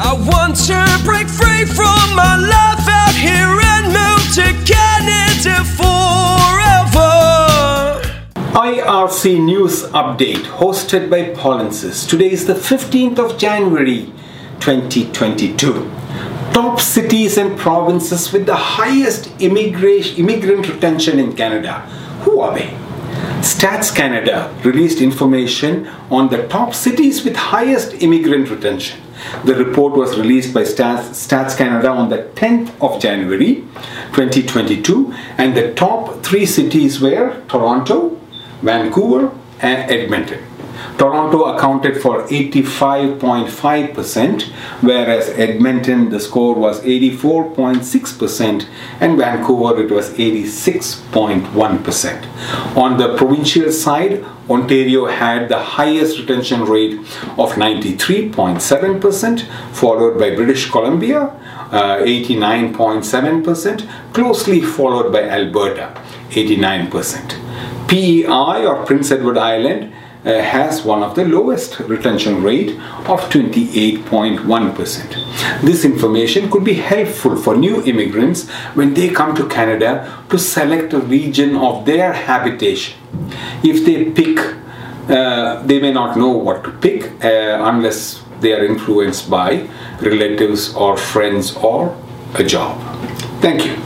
I want to break free from my life out here and move to Canada forever. IRC News Update hosted by Polinsys. Today is the 15th of January 2022. Top cities and provinces with the highest immigrant retention in Canada. Who are they? Stats Canada released information on the top cities with highest immigrant retention. The report was released by Stats, Stats Canada on the 10th of January 2022, and the top three cities were Toronto, Vancouver, and Edmonton. Toronto accounted for 85.5%, whereas Edmonton the score was 84.6%, and Vancouver it was 86.1%. On the provincial side, Ontario had the highest retention rate of 93.7%, followed by British Columbia, uh, 89.7%, closely followed by Alberta, 89%. PEI or Prince Edward Island has one of the lowest retention rate of 28.1%. This information could be helpful for new immigrants when they come to Canada to select a region of their habitation. If they pick, uh, they may not know what to pick uh, unless they are influenced by relatives or friends or a job. Thank you.